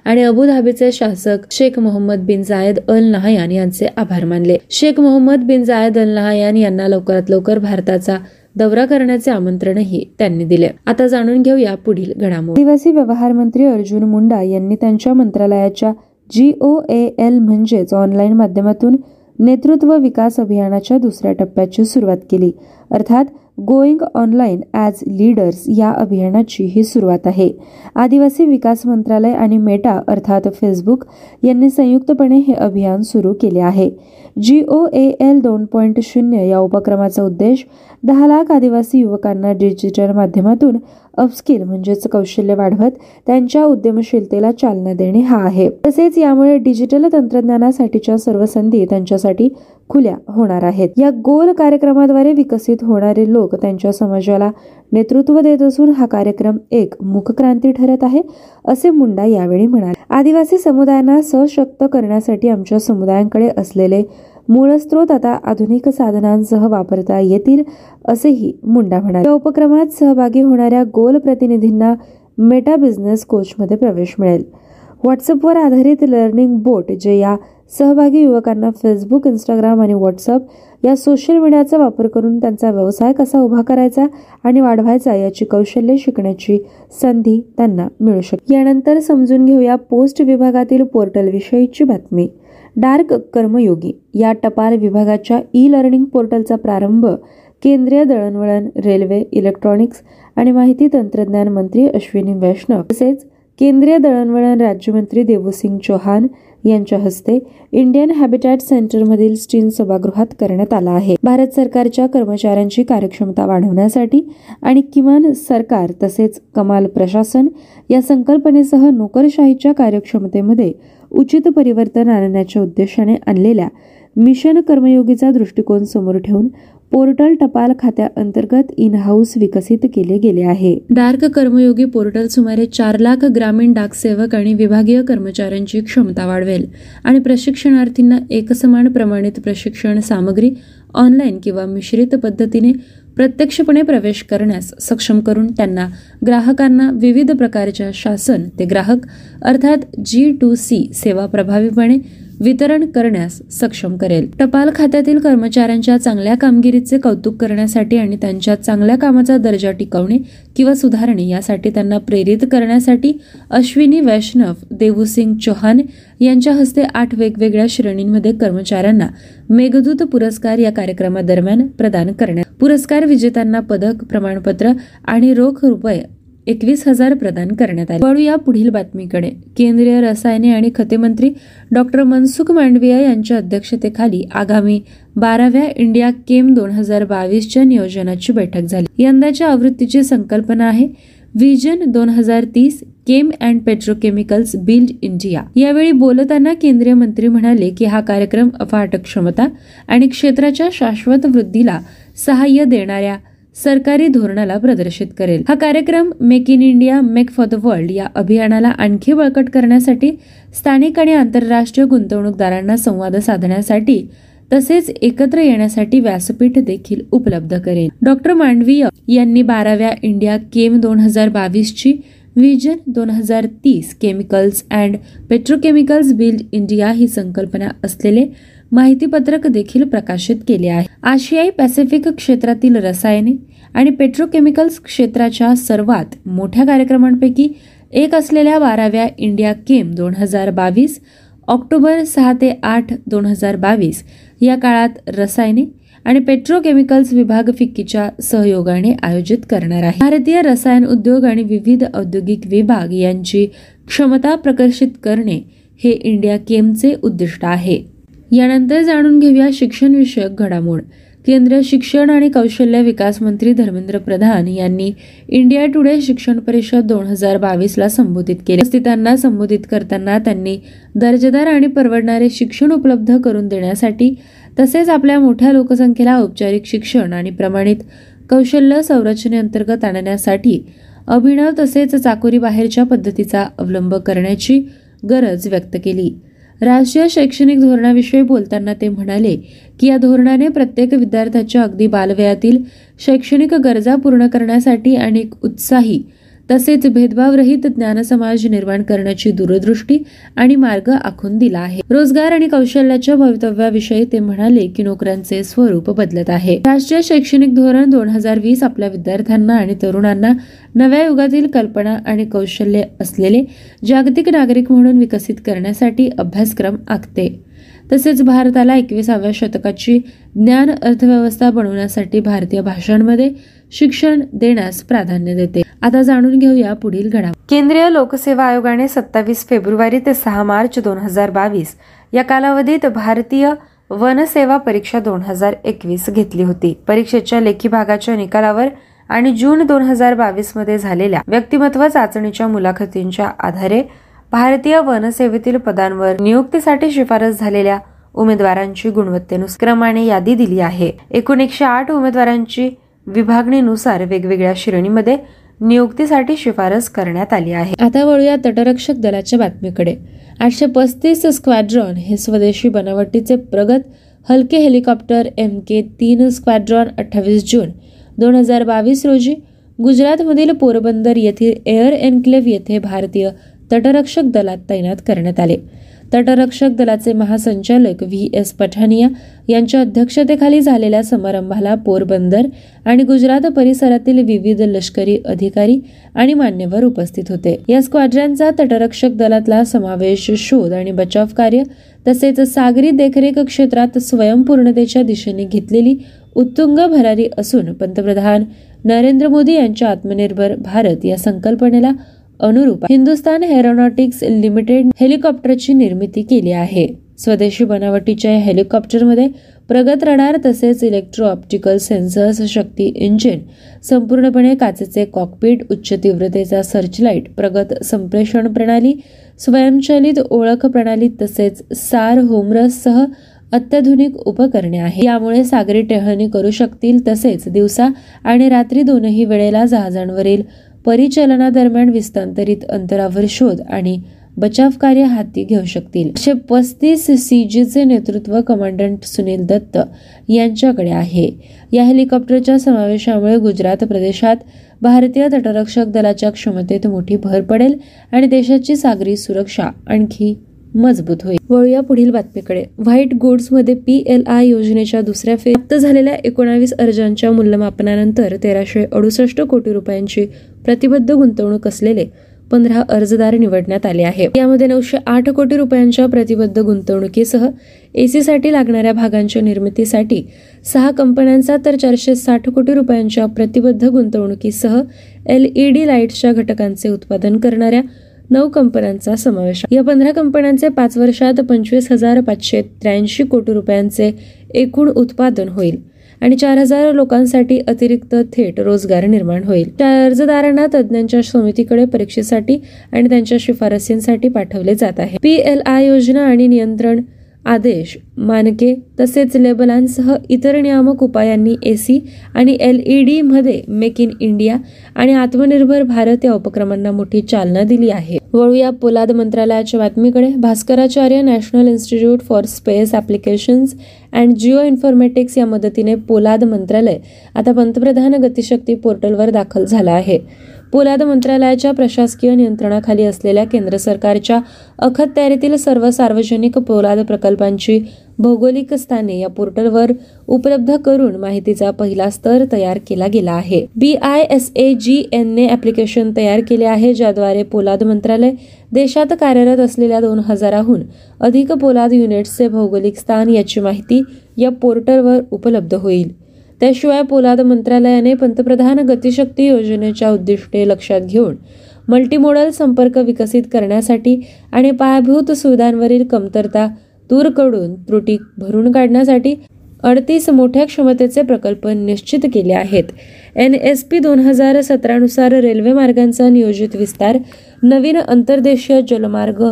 S1: आणि अबुधाबीचे शासक शेख मोहम्मद बिन जायद अल नहायान यांचे आभार मानले. शेख मोहम्मद बिन जायद अल नहायान यांना लवकरात लवकर भारताचा दौरा करण्याचे आमंत्रणही त्यांनी दिले. आता जाणून घेऊया पुढील घडामोडी.
S4: आदिवासी व्यवहार मंत्री अर्जुन मुंडा यांनी त्यांच्या मंत्रालयाच्या जी ओ ए एल म्हणजेच ऑनलाईन माध्यमातून नेतृत्व विकास अभियानाच्या दुसऱ्या टप्प्याची सुरुवात केली. अर्थात गोईंग ऑनलाईन ॲज लीडर्स या अभियानाची ही सुरुवात आहे. आदिवासी विकास मंत्रालय आणि मेटा अर्थात फेसबुक यांनी संयुक्तपणे हे अभियान सुरू केले आहे. जी ओ ए एल दोन पॉईंट शून्य या उपक्रमाचा उद्देश दहा लाख आदिवासी युवकांना डिजिटल माध्यमातून अपस्किल म्हणजेच कौशल्य वाढवत त्यांच्या उद्यमशीलतेला चालना देणे हा आहे. तसेच यामुळे डिजिटल तंत्रज्ञानासाठीच्या सर्व संधी त्यांच्यासाठी खुल्या होणार आहेत. या गोल कार्यक्रमाद्वारे विकसित होणारे लोक त्यांच्या समाजाला नेतृत्व देत असून हा कार्यक्रम एक मुखक्रांती ठरत आहे असे मुंडा यावेळी म्हणाले. आदिवासी समुदायांना सशक्त करण्यासाठी आमच्या समुदायांकडे असलेले मूळस्त्रोत आता आधुनिक साधनांसह वापरता येतील असेही मुंडा म्हणाले. या उपक्रमात सहभागी होणाऱ्या गोल प्रतिनिधींना मेटा बिझनेस कोचमध्ये प्रवेश मिळेल. व्हॉट्सअपवर आधारित लर्निंग बोट जे या सहभागी युवकांना फेसबुक इंस्टाग्राम आणि व्हॉट्सअप या सोशल मीडियाचा वापर करून त्यांचा व्यवसाय कसा उभा करायचा आणि वाढवायचा याची कौशल्य शिकण्याची संधी त्यांना मिळू शकते यानंतर समजून घेऊया पोस्ट विभागातील पोर्टल विषयीची बातमी. डार्क कर्मयोगी या टपाल विभागाच्या ई लर्निंग पोर्टलचा प्रारंभ केंद्रीय दळणवळण रेल्वे इलेक्ट्रॉनिक्स आणि माहिती तंत्रज्ञान मंत्री अश्विनी वैष्णव तसेच केंद्रीय दळणवळण राज्यमंत्री देवसिंग चौहान यांच्या हस्ते इंडियन हॅबिटॅट सेंटरमधील स्टीन सभागृहात करण्यात आला आहे. भारत सरकारच्या कर्मचाऱ्यांची कार्यक्षमता वाढवण्यासाठी आणि किमान सरकार तसेच कमाल प्रशासन या संकल्पनेसह नोकरशाहीच्या कार्यक्षमतेमध्ये उचित परिवर्तन आणण्याच्या उद्देशाने आणलेल्या मिशन कर्मयोगीचा दृष्टिकोन समोर ठेवून पोर्टल टपाल खात्याअंतर्गत इन हाऊस विकसित केले गेले आहे.
S1: डार्क कर्मयोगी पोर्टल सुमारे चार लाख ग्रामीण डाकसेवक आणि विभागीय कर्मचाऱ्यांची क्षमता वाढवेल आणि प्रशिक्षणार्थींना एकसमान प्रमाणित प्रशिक्षण सामग्री ऑनलाईन किंवा मिश्रित पद्धतीने प्रत्यक्षपणे प्रवेश करण्यास सक्षम करून त्यांना ग्राहकांना विविध प्रकारच्या शासन ते ग्राहक अर्थात जी टू सी सेवा प्रभावीपणे वितरण करण्यास सक्षम करेल. टपाल खात्यातील कर्मचाऱ्यांच्या चांगल्या कामगिरीचे कौतुक करण्यासाठी आणि त्यांच्या चांगल्या कामाचा दर्जा टिकवणे किंवा सुधारणे यासाठी त्यांना प्रेरित करण्यासाठी अश्विनी वैष्णव देवूसिंग चौहान यांच्या हस्ते आठ वेगवेगळ्या श्रेणींमध्ये कर्मचाऱ्यांना मेघदूत पुरस्कार या कार्यक्रमादरम्यान प्रदान करण्यात पुरस्कार विजेत्यांना पदक प्रमाणपत्र आणि रोख रुपये एकवीस हजार प्रदान करण्यात आले. वळूया पुढील बातमीकडे. केंद्रीय रसायने आणि खते मंत्री डॉक्टर मनसुख मांडविया यांच्या अध्यक्षतेखाली आगामी बाराव्या इंडिया केम दोन हजार बावीसच्या नियोजनाची बैठक झाली. यंदाच्या आवृत्तीची संकल्पना आहे व्हिजन दोन हजार तीस chem and petrochemicals build India. यावेळी बोलताना केंद्रीय मंत्री म्हणाले की हा कार्यक्रम अफाट क्षमता आणि क्षेत्राच्या शाश्वत वृद्धीला सहाय्य देणाऱ्या सरकारी धोरणाला प्रदर्शित करेल. हा कार्यक्रम make in India make for the world या अभियानाला आणखी बळकट करण्यासाठी स्थानिक आणि आंतरराष्ट्रीय गुंतवणूकदारांना संवाद साधण्यासाठी तसेच एकत्र येण्यासाठी व्यासपीठ देखील उपलब्ध करेल. डॉक्टर मांडवीय यांनी बाराव्या इंडिया केम दोन हजार बावीसची व्हिजन दोन हजार तीस chemicals and petrochemicals build India ही संकल्पना असलेले माहितीपत्रक देखील प्रकाशित केले आहे. आशियाई पॅसिफिक क्षेत्रातील रसायने आणि पेट्रोकेमिकल्स क्षेत्राच्या सर्वात मोठ्या कार्यक्रमांपैकी एक असलेल्या बाराव्या इंडिया केम दोन हजार बावीस ऑक्टोबर सहा ते आठ दोन हजार बावीस या काळात रसायने आणि पेट्रोकेमिकल्स विभाग फिक्कीच्या सहयोगाने आयोजित करणार आहे. भारतीय रसायन उद्योग आणि विविध औद्योगिक विभाग यांची क्षमता प्रकर्षित करणे हे इंडिया केमचे उद्दिष्ट आहे. यानंतर जाणून घेऊया शिक्षणविषयक घडामोड. केंद्रीय शिक्षण आणि कौशल्य विकास मंत्री धर्मेंद्र प्रधान यांनी इंडिया टुडे शिक्षण परिषद दोन हजार बावीसला संबोधित केले. उपस्थितांना संबोधित करताना त्यांनी दर्जेदार आणि परवडणारे शिक्षण उपलब्ध करून देण्यासाठी तसेच आपल्या मोठ्या लोकसंख्येला औपचारिक शिक्षण आणि प्रमाणित कौशल्य संरचनेअंतर्गत आणण्यासाठी अभिनव तसेच चाकोरी बाहेरच्या पद्धतीचा अवलंब करण्याची गरज व्यक्त केली. राष्ट्रीय शैक्षणिक धोरणाविषयी बोलताना ते म्हणाले की या धोरणाने प्रत्येक विद्यार्थ्याच्या अगदी बालवयातील शैक्षणिक गरजा पूर्ण करण्यासाठी आणि उत्साही तसेच भेदभावरहित ज्ञानसमाज निर्माण करण्याची दूरदृष्टी आणि मार्ग आखून दिला आहे. रोजगार आणि कौशल्याच्या भवितव्याविषयी ते म्हणाले की नोकऱ्यांचे स्वरूप बदलत आहे. राष्ट्रीय शैक्षणिक धोरण दोन हजार वीस आपल्या विद्यार्थ्यांना आणि तरुणांना नव्या युगातील कल्पना आणि कौशल्य असलेले जागतिक नागरिक म्हणून विकसित करण्यासाठी अभ्यासक्रम आखते. तसेच भारताला एकविसाव्या शतकाची ज्ञान अर्थव्यवस्था बनवण्यासाठी भारतीय भाषांमध्ये शिक्षण देण्यास प्राधान्य देते. आता जाणून घेऊया पुढील घडा
S4: केंद्रीय लोकसेवा आयोगाने सत्तावीस फेब्रुवारी ते सहा मार्च दोन हजार बावीस या कालावधीत भारतीय वनसेवा परीक्षा दोन हजार एकवीस घेतली होती. परीक्षेच्या लेखी भागाच्या निकालावर आणि जून दोन हजार बावीसमध्ये झालेल्या व्यक्तिमत्व चाचणीच्या मुलाखतींच्या आधारे भारतीय वनसेवेतील पदांवर नियुक्तीसाठी शिफारस झालेल्या उमेदवारांची गुणवत्तेनुसार क्रमाने यादी दिली आहे. एकूण एकशे आठ उमेदवारांची विभागणीनुसार वेगवेगळ्या श्रेणीमध्ये नियुक्तीसाठी शिफारस करण्यात आली आहे.
S1: आता वळूया तटरक्षक दलाच्या बातमीकडे. आठशे पस्तीस स्क्वॅड्रॉन हे स्वदेशी बनावटीचे प्रगत हलके हेलिकॉप्टर एम के तीन स्क्वॅड्रॉन अठ्ठावीस जून दोन हजार बावीस रोजी गुजरातमधील पोरबंदर येथील एअर एन्क्लेव्ह येथे भारतीय तटरक्षक दलात तैनात करण्यात आले. तटरक्षक दलाचे महासंचालक व्ही एस पठानिया यांच्या अध्यक्षतेखाली झालेल्या समारंभाला पोरबंदर आणि गुजरात परिसरातील विविध लष्करी अधिकारी आणि मान्यवर उपस्थित होते. या स्क्वाड्रनचा तटरक्षक दलातला समावेश शोध आणि बचाव कार्य तसेच सागरी देखरेख क्षेत्रात स्वयंपूर्णतेच्या दिशेने घेतलेली उत्तुंग भरारी असून पंतप्रधान नरेंद्र मोदी यांच्या आत्मनिर्भर भारत या संकल्पनेला अनुरूप हिंदुस्थान एरोनॉटिक्स लिमिटेड हेलिकॉप्टरची निर्मिती केली आहे. स्वदेशी बनावटीच्या हेलिकॉप्टरमध्ये प्रगत रडार तसेच electro optical sensors Shakti engine संपूर्णपणे काचेचे कॉकपीट उच्च तीव्रतेचा सर्चलाईट प्रगत संप्रेषण प्रणाली स्वयंचलित ओळख प्रणाली तसेच सार होमरससह अत्याधुनिक उपकरणे आहे यामुळे सागरी टेहळणी करू शकतील तसेच दिवसा आणि रात्री दोनही वेळेला जहाजांवरील परिचलनादरम्यान विस्तांतरित अंतरावर शोध आणि बचाव कार्य हाती घेऊ शकतील. एकशे पस्तीस सीजीचे नेतृत्व कमांडंट सुनील दत्त यांच्याकडे आहे. या हेलिकॉप्टरच्या समावेशामुळे गुजरात प्रदेशात भारतीय तटरक्षक दलाच्या क्षमतेत मोठी भर पडेल आणि देशाची सागरी सुरक्षा आणखी मजबूत होईल. वळूया पुढील बातमीकडे. व्हाईट गुड्समध्ये पी एल आय योजनेच्या दुसऱ्या फेज प्राप्त झालेल्या एकोणावीस अर्जांच्या मूल्यमापनानंतर तेराशे अडुसष्ट कोटी रुपयांची प्रतिबद्ध गुंतवणूक असलेले पंधरा अर्जदार निवडण्यात आले आहे यामध्ये नऊशे आठ कोटी रुपयांच्या प्रतिबद्ध गुंतवणुकीसह एसीसाठी लागणाऱ्या भागांच्या निर्मितीसाठी सहा कंपन्यांचा तर चारशे साठ कोटी रुपयांच्या प्रतिबद्ध गुंतवणुकीसह एलईडी लाईट्सच्या घटकांचे उत्पादन करणाऱ्या नऊ कंपन्यांचा समावेश या पंधरा कंपन्यांचे पाच वर्षात पंचवीस हजार पाचशे त्र्याऐंशी कोटी रुपयांचे एकूण उत्पादन होईल आणि चार हजार लोकांसाठी अतिरिक्त थेट रोजगार निर्माण होईल. अर्जदारांना तज्ज्ञांच्या समितीकडे परीक्षेसाठी आणि त्यांच्या शिफारसींसाठी पाठवले जात आहे. पी एल आय योजना आणि नियंत्रण आदेश मानके तसेच लेबलांसह इतर नियामक उपायांनी एसी आणि एल ई डी मध्ये मेक इन इंडिया आणि आत्मनिर्भर भारत या उपक्रमांना मोठी चालना दिली आहे. वळूया पोलाद मंत्रालयाच्या बातमीकडे. Bhaskaracharya national institute for space applications and geoinformatics या मदतीने पोलाद मंत्रालय आता पंतप्रधान गतिशक्ती पोर्टलवर दाखल झाला आहे. पोलाद मंत्रालयाच्या प्रशासकीय नियंत्रणाखाली असलेल्या केंद्र सरकारच्या अखत्यारीतील सर्व सार्वजनिक पोलाद प्रकल्पांची भौगोलिक स्थाने या पोर्टलवर उपलब्ध करून माहितीचा पहिला स्तर तयार केला गेला आहे. B I S A G N application तयार केले आहे ज्याद्वारे पोलाद मंत्रालय देशात कार्यरत असलेल्या दोन हजाराहून अधिक पोलाद युनिट्सचे भौगोलिक स्थान याची माहिती या पोर्टलवर उपलब्ध होईल. त्याशिवाय पोलाद मंत्रालयाने पंतप्रधान गतिशक्ती योजनेच्या उद्दिष्टे लक्षात घेऊन मल्टीमोडल संपर्क विकसित करण्यासाठी आणि पायाभूत सुविधांवरील कमतरता दूर करून त्रुटी भरून काढण्यासाठी अडतीस मोठ्या क्षमतेचे प्रकल्प निश्चित केले आहेत. एन एस पी दोन हजार सतरानुसार रेल्वे मार्गांचा नियोजित विस्तार नवीन अंतर्देशीय जलमार्ग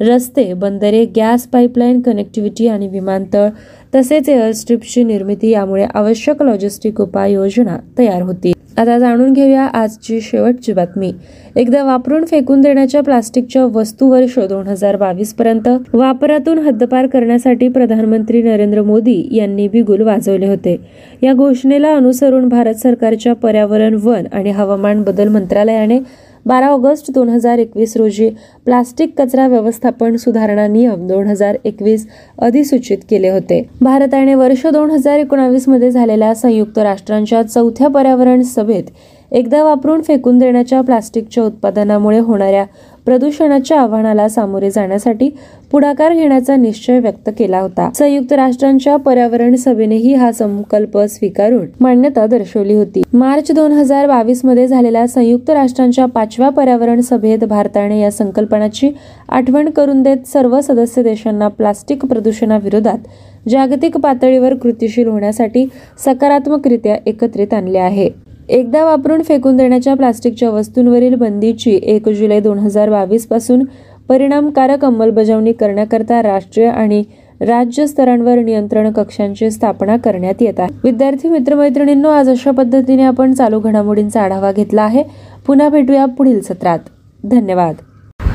S1: रस्ते बंदरे गॅस पाईपलाईन कनेक्टिव्हिटी आणि विमानतळ तसेच एअरस्ट्रिपची निर्मिती यामुळे आवश्यक लॉजिस्टिक उपाययोजना तयार होती आता जाणून घेऊया आजची शेवटची बातमी. एकदा वापरून फेकून देण्याच्या प्लास्टिकच्या वस्तू वर्ष दोन हजार बावीस पर्यंत वापरातून हद्दपार करण्यासाठी प्रधानमंत्री नरेंद्र मोदी यांनी बिगुल वाजवले होते. या घोषणेला अनुसरून भारत सरकारच्या पर्यावरण वन आणि हवामान बदल मंत्रालयाने बारा ऑगस्ट दोन हजार एकवीस रोजी प्लास्टिक कचरा व्यवस्थापन सुधारणा नियम दोन हजार एकवीस अधिसूचित केले होते. भारताने वर्ष दोन हजार एकोणावीसमध्ये झालेल्या संयुक्त राष्ट्रांच्या चौथ्या पर्यावरण सभेत एकदा वापरून फेकून देण्याच्या प्लास्टिकच्या उत्पादनामुळे होणाऱ्या प्रदूषणाच्या आव्हानाला सामोरे जाण्यासाठी पुढाकार घेण्याचा निश्चय व्यक्त केला होता. संयुक्त राष्ट्रांच्या पर्यावरण सभेनेही हा संकल्प स्वीकारून मान्यता दर्शवली होती. मार्च दोन हजार बावीसमध्ये झालेल्या संयुक्त राष्ट्रांच्या पाचव्या पर्यावरण सभेत भारताने या संकल्पनाची आठवण करून देत सर्व सदस्य देशांना प्लास्टिक प्रदूषणाविरोधात जागतिक पातळीवर कृतीशील होण्यासाठी सकारात्मकरित्या एकत्रित आणले आहे. एकदा वापरून फेकून देण्याच्या प्लास्टिकच्या वस्तूंवरील बंदीची एक जुलै दोन हजार बावीसपासून परिणामकारक अंमलबजावणी करण्याकरता राष्ट्रीय आणि राज्य स्तरांवर नियंत्रण कक्षांची स्थापना करण्यात येत आहे. विद्यार्थी मित्रमैत्रिणींनो आज अशा पद्धतीने आपण चालू घडामोडींचा आढावा घेतला आहे. पुन्हा भेटूया पुढील सत्रात. धन्यवाद.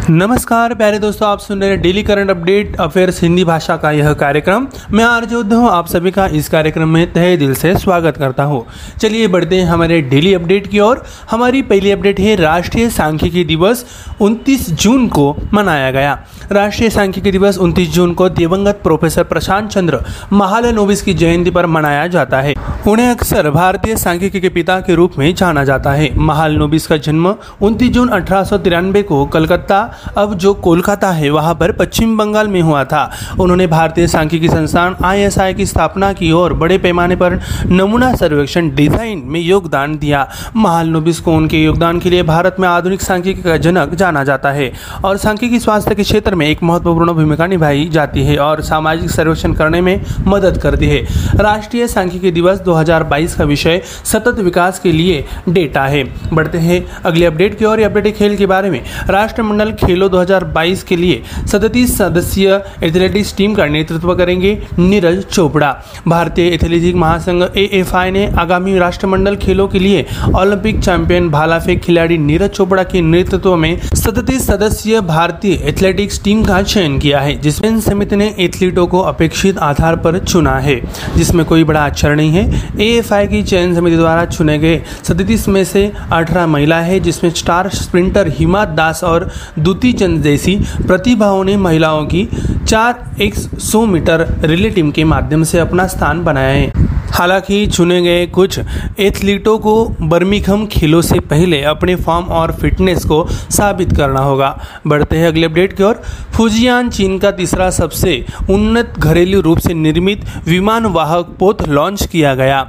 S2: नमस्कार, प्यारे दोस्तों, आप सुन रहे हैं daily current update, affairs Hindi भाषा का यह कार्यक्रम। मैं आर्ज उद्धव आप सभी का इस कार्यक्रम में तहे दिल से स्वागत करता हूँ। चलिए बढ़ते हैं हमारे डेली अपडेट की ओर। हमारी पहली अपडेट है, राष्ट्रीय सांख्यिकी दिवस 29 जून को मनाया गया। राष्ट्रीय सांख्यिकी दिवस 29 जून को दिवंगत प्रोफेसर प्रशांत चंद्र महालनोबिस की जयंती पर मनाया जाता है। उन्हें अक्सर भारतीय सांख्यिकी के पिता के रूप में जाना जाता है। महालनोबिस का जन्म उनतीस जून अठारह सौ तिरानबे को कलकत्ता अब जो कोलकाता है, वहाँ पर पश्चिम बंगाल में हुआ था। उन्होंने भारतीय सांख्यिकी संस्थान आईएसआई की स्थापना की और बड़े पैमाने पर नमूना सर्वेक्षण डिज़ाइन में योगदान दिया। महालनोबिस को उनके योगदान के लिए भारत में आधुनिक सांख्यिकी का जनक जाना जाता है और सांख्यिकी स्वास्थ्य के क्षेत्र में एक महत्वपूर्ण भूमिका निभाई जाती है और सामाजिक सर्वेक्षण करने में मदद करती है। राष्ट्रीय सांख्यिकी दिवस 2022 का विषय सतत विकास के लिए डेटा है। बढ़ते हैं अगले अपडेट की ओर। अपडेट खेल के बारे में। राष्ट्रमंडल खेलो 2022 के लिए सदतीस सदस्यीय एथलेटिक्स टीम का नेतृत्व करेंगे नीरज चोपड़ा। भारतीय एथलेटिक महासंघ ए ने आगामी राष्ट्रमंडल खेलों के लिए ओलंपिक चैंपियन भाला फेंक खिलाड़ी नीरज चोपड़ा के नेतृत्व में सदतीस सदस्यीय भारतीय एथलेटिक्स टीम का चयन किया है, जिसमें समिति ने एथलीटों को अपेक्षित आधार पर चुना है, जिसमें कोई बड़ा आश्चर्य नहीं है। ए एफ़ आई की चयन समिति द्वारा चुने गए सदतीस में से अठारह महिला है, जिसमें स्टार स्प्रिंटर हिमा दास और दूती चंद जैसी प्रतिभाओं ने महिलाओं की चार एक सौ मीटर रिले टीम के माध्यम से अपना स्थान बनाया है। हालाँकि चुने गए कुछ एथलीटों को बर्मिघम खेलों से पहले अपने फॉर्म और फिटनेस को साबित करना होगा। बढ़ते हैं अगले अपडेट की ओर। फुजियान चीन का तीसरा सबसे उन्नत घरेलू रूप से निर्मित विमान वाहक पोत लॉन्च किया गया।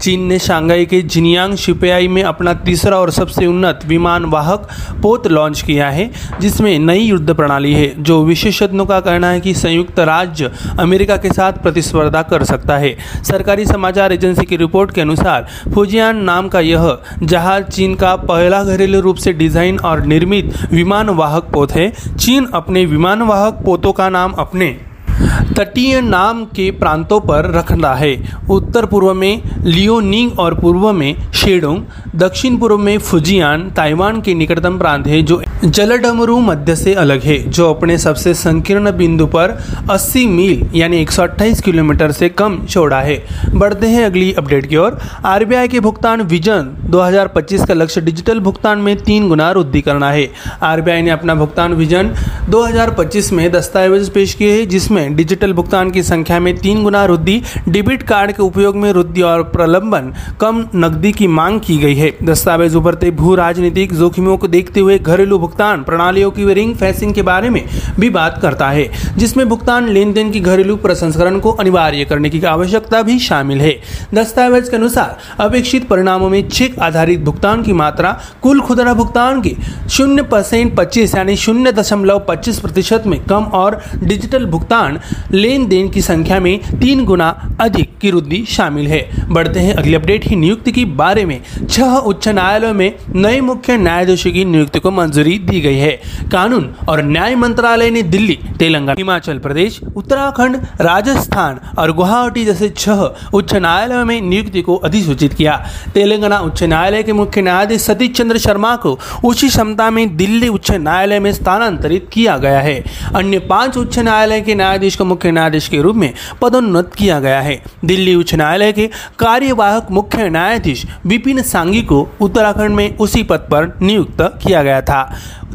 S2: चीन ने शंघाई के जिनियांग शिपयाई में अपना तीसरा और सबसे उन्नत विमान वाहक पोत लॉन्च किया है, जिसमें नई युद्ध प्रणाली है, जो विशेषज्ञों का कहना है कि संयुक्त राज्य अमेरिका के साथ प्रतिस्पर्धा कर सकता है। सरकारी समाचार एजेंसी की रिपोर्ट के अनुसार, फुजियान नाम का यह जहाज़ चीन का पहला घरेलू रूप से डिज़ाइन और निर्मित विमान वाहक पोत है। चीन अपने विमान वाहक पोतों का नाम अपने तटीय नाम के प्रांतों पर रखना है। उत्तर पूर्व में लियोनिंग और पूर्व में शेडोंग, दक्षिण पूर्व में फुजियान, ताइवान के निकटतम प्रांत है, जो जलडमरू मध्य से अलग है, जो अपने सबसे संकीर्ण बिंदु पर 80 मील, यानी 128 किलोमीटर से कम चौड़ा है। बढ़ते हैं अगली अपडेट की ओर। आरबीआई के भुगतान विजन 2025 का लक्ष्य डिजिटल भुगतान में तीन गुना वृद्धि करना है। आरबीआई ने अपना भुगतान विजन 2025 में दस्तावेज़ पेश किए हैं, जिसमें डिजिटल भुगतान की संख्या में तीन गुना वृद्धि, डेबिट कार्ड के उपयोग में वृद्धि और प्रलंबन, कम नकदी की मांग की गई है। दस्तावेज़ उभरते भू राजनीतिक जोखिमों को देखते हुए घरेलू भुगतान प्रणालियों की रिंग फेंसिंग के बारे में भी बात करता है, जिसमें भुगतान लेन देन की घरेलू प्रसंस्करण को अनिवार्य करने की आवश्यकता भी शामिल है। दस्तावेज़ के अनुसार, अपेक्षित परिणामों में चेक आधारित भुगतान की मात्रा, कुल खुदरा भुगतान की शून्य परसेंट पच्चीस यानी शून्य दशमलव पच्चीस प्रतिशत में कम और डिजिटल भुगतान लेन देन की संख्या में तीन गुना अधिक की वृद्धि शामिल है। बढ़ते हैं अगली अपडेट ही नियुक्ति के बारे में। छह उच्च न्यायालयों में नए मुख्य न्यायाधीशों की नियुक्ति को मंजूरी दी गई है। कानून और न्याय मंत्रालय ने दिल्ली, तेलंगाना, हिमाचल प्रदेश, उत्तराखंड, राजस्थान और गुवाहाटी जैसे छह उच्च न्यायालयों में नियुक्ति को अधिसूचित किया। तेलंगाना उच्च न्यायालय के मुख्य न्यायाधीश सतीश चंद्र शर्मा को उसी क्षमता में दिल्ली उच्च न्यायालय में स्थानांतरित किया गया है। अन्य पाँच उच्च न्यायालय के न्यायाधीश को मुख्य न्यायाधीश के रूप में पदोन्नत किया गया है। दिल्ली उच्च न्यायालय के कार्यवाहक मुख्य न्यायाधीश विपिन सांगी को उत्तराखंड में उसी पद पर नियुक्त किया गया था।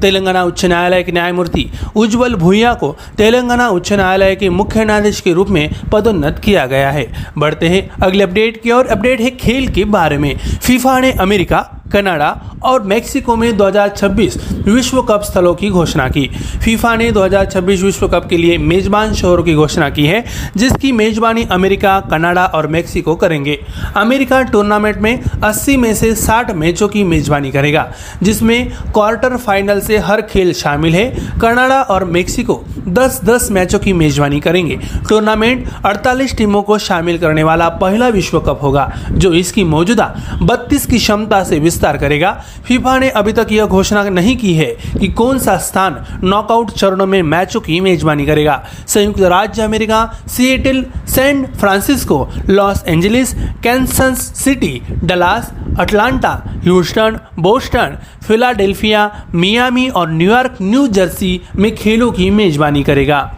S2: तेलंगाना उच्च न्यायालय के न्यायमूर्ति उज्जवल भूया को तेलंगाना उच्च न्यायालय के मुख्य न्यायाधीश के रूप में पदोन्नत किया गया है। बढ़ते हैं अगले अपडेट की ओर। अपडेट है खेल के बारे में। फीफा ने अमेरिका, कनाडा और मेक्सिको में 2026 विश्व कप स्थलों की घोषणा की। फीफा ने 2026 विश्व कप के लिए मेजबान शहरों की घोषणा की है, जिसकी मेजबानी अमेरिका, कनाडा और मेक्सिको करेंगे। अमेरिका टूर्नामेंट में 80 में से 60 मैचों की मेजबानी करेगा, जिसमें क्वार्टर फाइनल से हर खेल शामिल है। कनाडा और मेक्सिको 10-10 मैचों की मेजबानी करेंगे। टूर्नामेंट 48 टीमों को शामिल करने वाला पहला विश्व कप होगा, जो इसकी मौजूदा 32 की क्षमता से विस्तार करेगा। फीफा ने अभी तक यह घोषणा नहीं की है कि कौन सा स्थान नॉकआउट चरणों में मैचों की मेजबानी करेगा। संयुक्त राज्य America, Seattle, San Francisco, Los Angeles, Kansas City, Dallas, Atlanta, Houston, Boston, Philadelphia, Miami और न्यूयॉर्क न्यू जर्सी में खेलों की मेजबानी करेगा।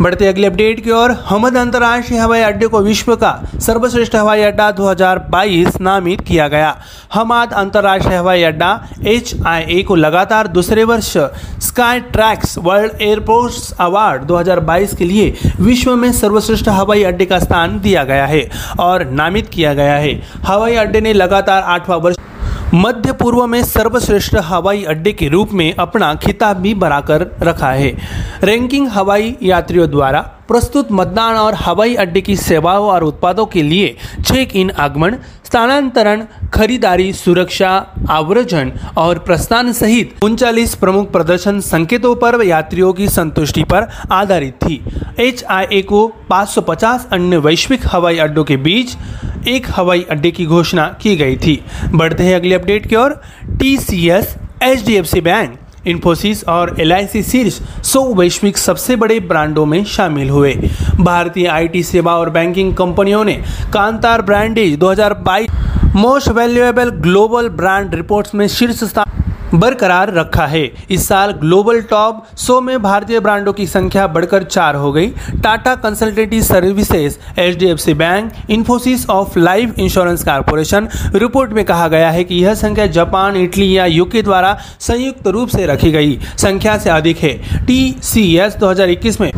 S2: बढ़ते अगले अपडेट की ओर, हमद अंतर्राष्ट्रीय हवाई अड्डे को विश्व का सर्वश्रेष्ठ हवाई अड्डा 2022 नामित किया गया। हमाद अंतर्राष्ट्रीय हवाई अड्डा एचआईए को लगातार दूसरे वर्ष Skytrax world airports award 2022 के लिए विश्व में सर्वश्रेष्ठ हवाई अड्डे का स्थान दिया गया है और नामित किया गया है। हवाई अड्डे ने लगातार आठवां वर्ष मध्य पूर्व में सर्वश्रेष्ठ हवाई अड्डे के रूप में अपना खिताब भी बनाकर रखा है। रैंकिंग हवाई यात्रियों द्वारा प्रस्तुत मतदान और हवाई अड्डे की सेवाओं और उत्पादों के लिए चेक इन आगमन स्थानांतरण, खरीदारी, सुरक्षा, आव्रजन और प्रस्थान सहित उनचालीस प्रमुख प्रदर्शन संकेतों पर यात्रियों की संतुष्टि पर आधारित थी। एचआईए को 550 अन्य वैश्विक हवाई अड्डों के बीच एक हवाई अड्डे की घोषणा की गई थी। बढ़ते हैं अगली अपडेट की or. T C S H D F C bank Infosys और एल शीर्ष सौ वैश्विक सबसे बड़े ब्रांडों में शामिल हुए। भारतीय आईटी सेवा और बैंकिंग कंपनियों ने Kantar BrandZ 2022 most valuable global brand reports में शीर्ष स्थान बरकरार रखा है। इस साल ग्लोबल टॉप 100 में भारतीय ब्रांडों की संख्या बढ़कर चार हो गई। Tata consultative services H D F C bank, Infosys of life insurance corporation report में कहा गया है कि यह संख्या जापान, इटली या यूके द्वारा संयुक्त रूप से रखी गई। संख्या से अधिक है। टी सी एस दो हज़ार इक्कीस में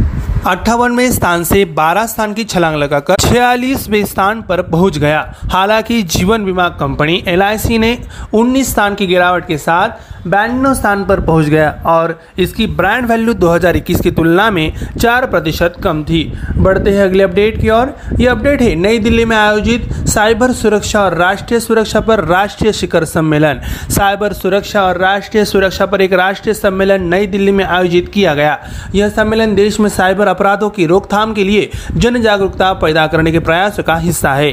S2: अट्ठावनवें स्थान से 12 स्थान की छलांग लगाकर छियालीसवें स्थान पर पहुँच गया। हालाँकि जीवन बीमा कंपनी एलआईसी ने 19 स्थान की गिरावट के साथ बयानवे स्थान पर पहुँच गया और इसकी ब्रांड वैल्यू 2021 की तुलना में चार प्रतिशत कम थी। बढ़ते हैं अगले अपडेट की ओर। ये अपडेट है, नई दिल्ली में आयोजित साइबर सुरक्षा और राष्ट्रीय सुरक्षा पर राष्ट्रीय शिखर सम्मेलन। साइबर सुरक्षा और राष्ट्रीय सुरक्षा पर एक राष्ट्रीय सम्मेलन नई दिल्ली में आयोजित किया गया। यह सम्मेलन देश में साइबर अपराधों की रोकथाम के लिए जन जागरूकता पैदा करने के प्रयास का हिस्सा है।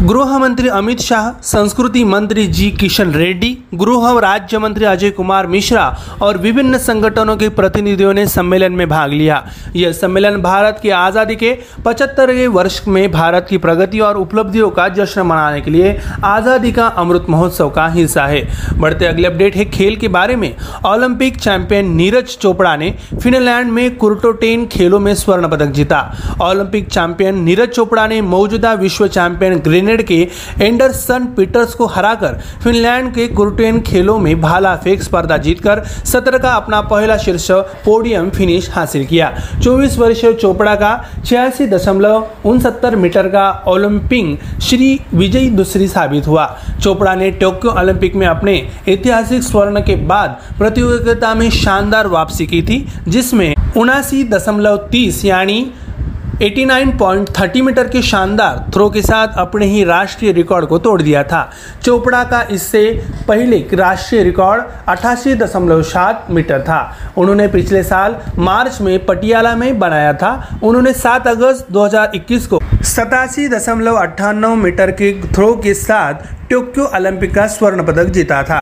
S2: गृह मंत्री अमित शाह, संस्कृति मंत्री जी किशन रेड्डी, गृह राज्य मंत्री अजय कुमार मिश्रा और विभिन्न संगठनों के प्रतिनिधियों ने सम्मेलन में भाग लिया। यह सम्मेलन भारत की आज़ादी के पचहत्तरवें वर्ष में भारत की प्रगति और उपलब्धियों का जश्न मनाने के लिए आज़ादी का अमृत महोत्सव का हिस्सा है। बढ़ते अगले अपडेट है खेल के बारे में। ओलंपिक चैंपियन नीरज चोपड़ा ने फिनलैंड में कुर्टोटेन खेलों में स्वर्ण पदक जीता। ओलंपिक चैंपियन नीरज चोपड़ा ने मौजूदा विश्व चैंपियन ग्रेनेड के एंडरसन पीटर्स को हराकर फिनलैंड के कुर्टेन खेलों में भाला फेंक स्पर्धा जीतकर सत्र का अपना पहला शीर्ष पोडियम फिनिश हासिल किया। 24 वर्षीय चोपड़ा का छियासी दशमलव उनसत्तर मीटर का ओलंपिक श्री विजयी दूसरी साबित हुआ। चोपड़ा ने टोक्यो ओलंपिक में अपने ऐतिहासिक स्वर्ण के बाद प्रतियोगिता में शानदार वापसी की थी, जिसमें उनासी दशमलव तीस यानी 89.30 मीटर के शानदार थ्रो के साथ अपने ही राष्ट्रीय रिकॉर्ड को तोड़ दिया था। चोपड़ा का इससे पहले राष्ट्रीय रिकॉर्ड अठासी मीटर था। उन्होंने पिछले साल मार्च में पटियाला में बनाया था। उन्होंने 7 अगस्त 2021 को सतासी मीटर के थ्रो के साथ टोक्यो ओलंपिक का स्वर्ण पदक जीता था।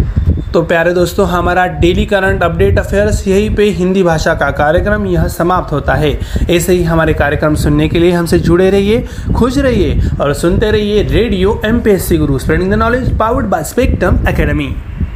S2: तो प्यारे दोस्तों, हमारा डेली करंट अपडेट अफेयर्स यहीं पे हिंदी भाषा का कार्यक्रम यह समाप्त होता है। ऐसे ही हमारे कार्यक्रम सुनने के लिए हमसे जुड़े रहिए, खुश रहिए और सुनते रहिए radio M P S C Guru spreading the knowledge powered by Spectrum Academy